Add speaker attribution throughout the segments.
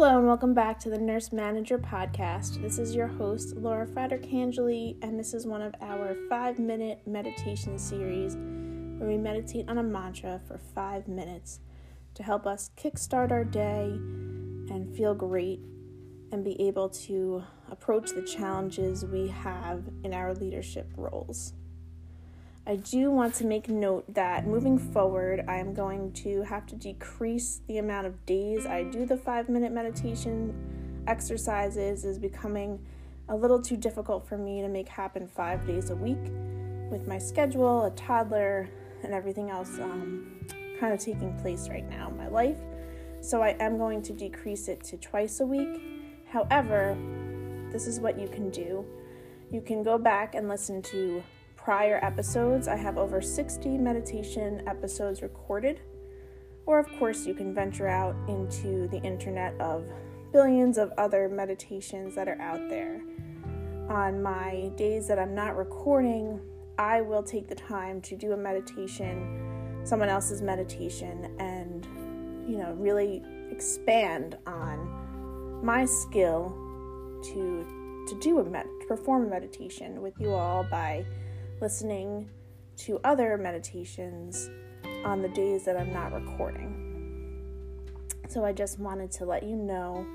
Speaker 1: Hello and welcome back to the Nurse Manager Podcast. This is your host, Laura Fratercangeli, and this is one of our five minute meditation series where we meditate on a mantra for five minutes to help us kickstart our day and feel great and be able to approach the challenges we have in our leadership roles. I do want to make note that moving forward, I am going to have to decrease the amount of days I do the five minute meditation exercises, is becoming a little too difficult for me to make happen five days a week with my schedule, a toddler, and everything else um, kind of taking place right now in my life. So I am going to decrease it to twice a week. However, this is what you can do. You can go back and listen to prior episodes. I have over 60 meditation episodes recorded. Or, of course, you can venture out into the internet of billions of other meditations that are out there. On my days that I'm not recording, I will take the time to do a meditation, someone else's meditation, and, you know, really expand on my skill to to do a med- to perform a meditation with you all by listening to other meditations on the days that I'm not recording. So I just wanted to let you know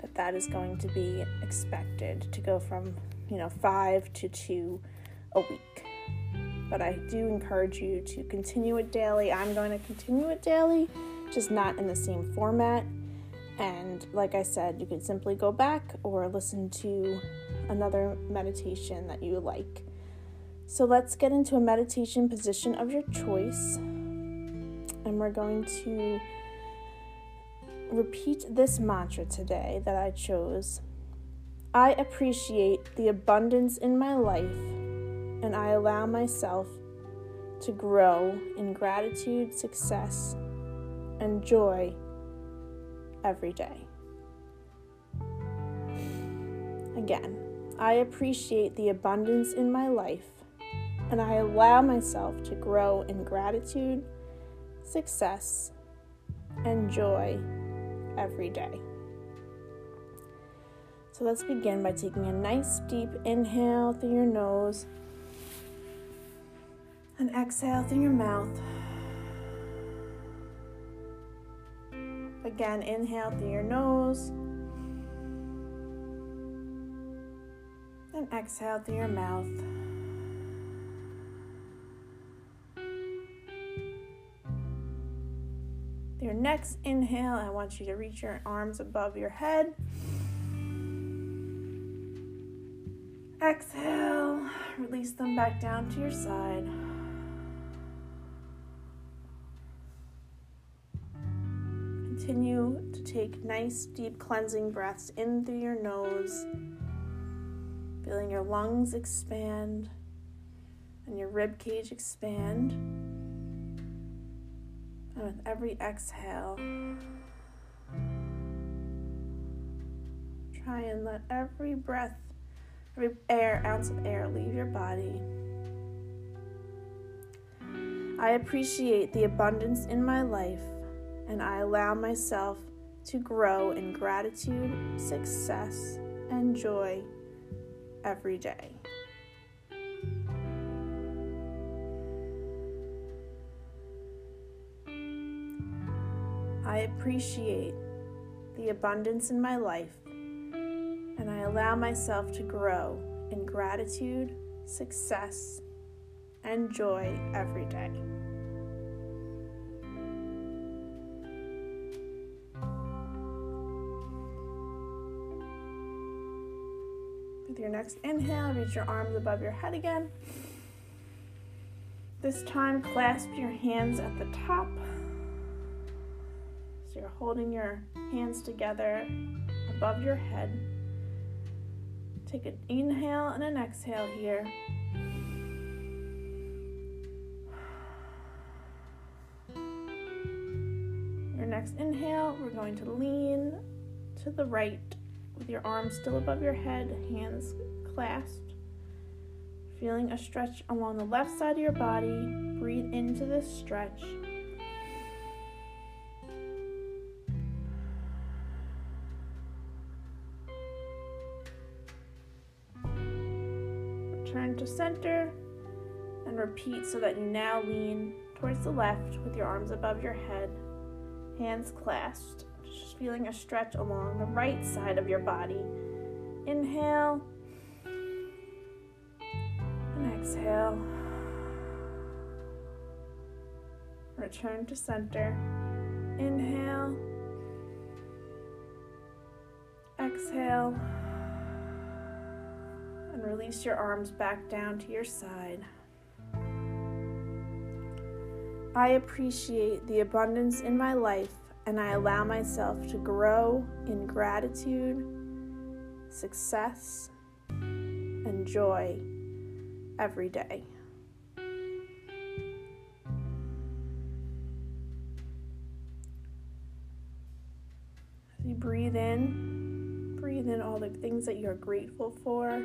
Speaker 1: that that is going to be expected to go from, you know, 5 to 2 a week. But I do encourage you to continue it daily. I'm going to continue it daily, just not in the same format. And like I said, you can simply go back or listen to another meditation that you like. So let's get into a meditation position of your choice. And we're going to repeat this mantra today that I chose. I appreciate the abundance in my life, and I allow myself to grow in gratitude, success, and joy every day. Again, I appreciate the abundance in my life and I allow myself to grow in gratitude, success, and joy every day. So let's begin by taking a nice deep inhale through your nose and exhale through your mouth. Again, inhale through your nose and exhale through your mouth. Your next inhale, I want you to reach your arms above your head. Exhale, release them back down to your side. Continue to take nice, deep cleansing breaths in through your nose, feeling your lungs expand and your rib cage expand. And with every exhale, try and let every breath, every air, ounce of air leave your body. I appreciate the abundance in my life and I allow myself to grow in gratitude, success, and joy every day. I appreciate the abundance in my life and I allow myself to grow in gratitude, success, and joy every day. With your next inhale, reach your arms above your head again. This time, clasp your hands at the top so you're holding your hands together above your head. Take an inhale and an exhale here. Your next inhale, we're going to lean to the right with your arms still above your head, hands clasped. Feeling a stretch along the left side of your body. Breathe into this stretch. To center and repeat so that you now lean towards the left with your arms above your head, hands clasped, just feeling a stretch along the right side of your body. Inhale and exhale. Return to center. Inhale. Exhale. And release your arms back down to your side. I appreciate the abundance in my life and I allow myself to grow in gratitude, success, and joy every day. As you breathe in, breathe in all the things that you're grateful for.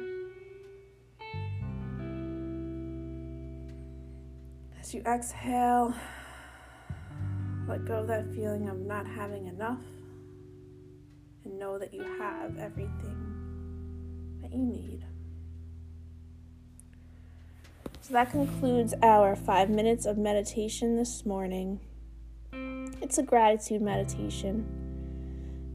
Speaker 1: As you exhale, let go of that feeling of not having enough and know that you have everything that you need. So that concludes our five minutes of meditation this morning. It's a gratitude meditation.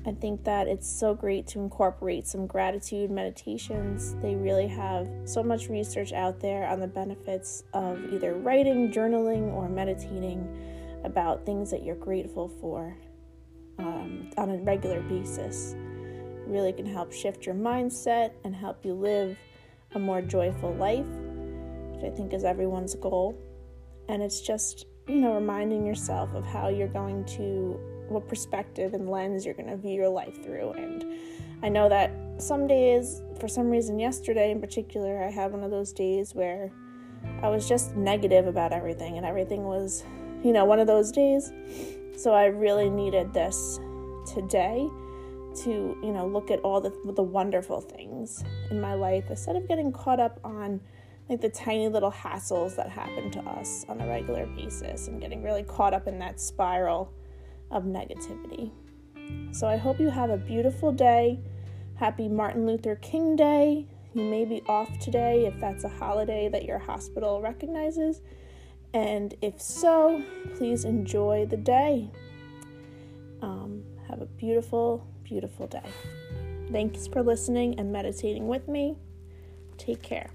Speaker 1: I think that it's so great to incorporate some gratitude meditations. They really have so much research out there on the benefits of either writing, journaling, or meditating about things that you're grateful for um, on a regular basis. It really can help shift your mindset and help you live a more joyful life, which I think is everyone's goal. And it's just, you know, reminding yourself of how you're going to what perspective and lens you're going to view your life through. And I know that some days, for some reason, yesterday in particular, I had one of those days where I was just negative about everything, and everything was, you know, one of those days. So I really needed this today to, you know, look at all the the wonderful things in my life instead of getting caught up on like the tiny little hassles that happen to us on a regular basis and getting really caught up in that spiral of negativity. So I hope you have a beautiful day. Happy Martin Luther King Day. You may be off today if that's a holiday that your hospital recognizes. And if so, please enjoy the day. Um, have a beautiful, beautiful day. Thanks for listening and meditating with me. Take care.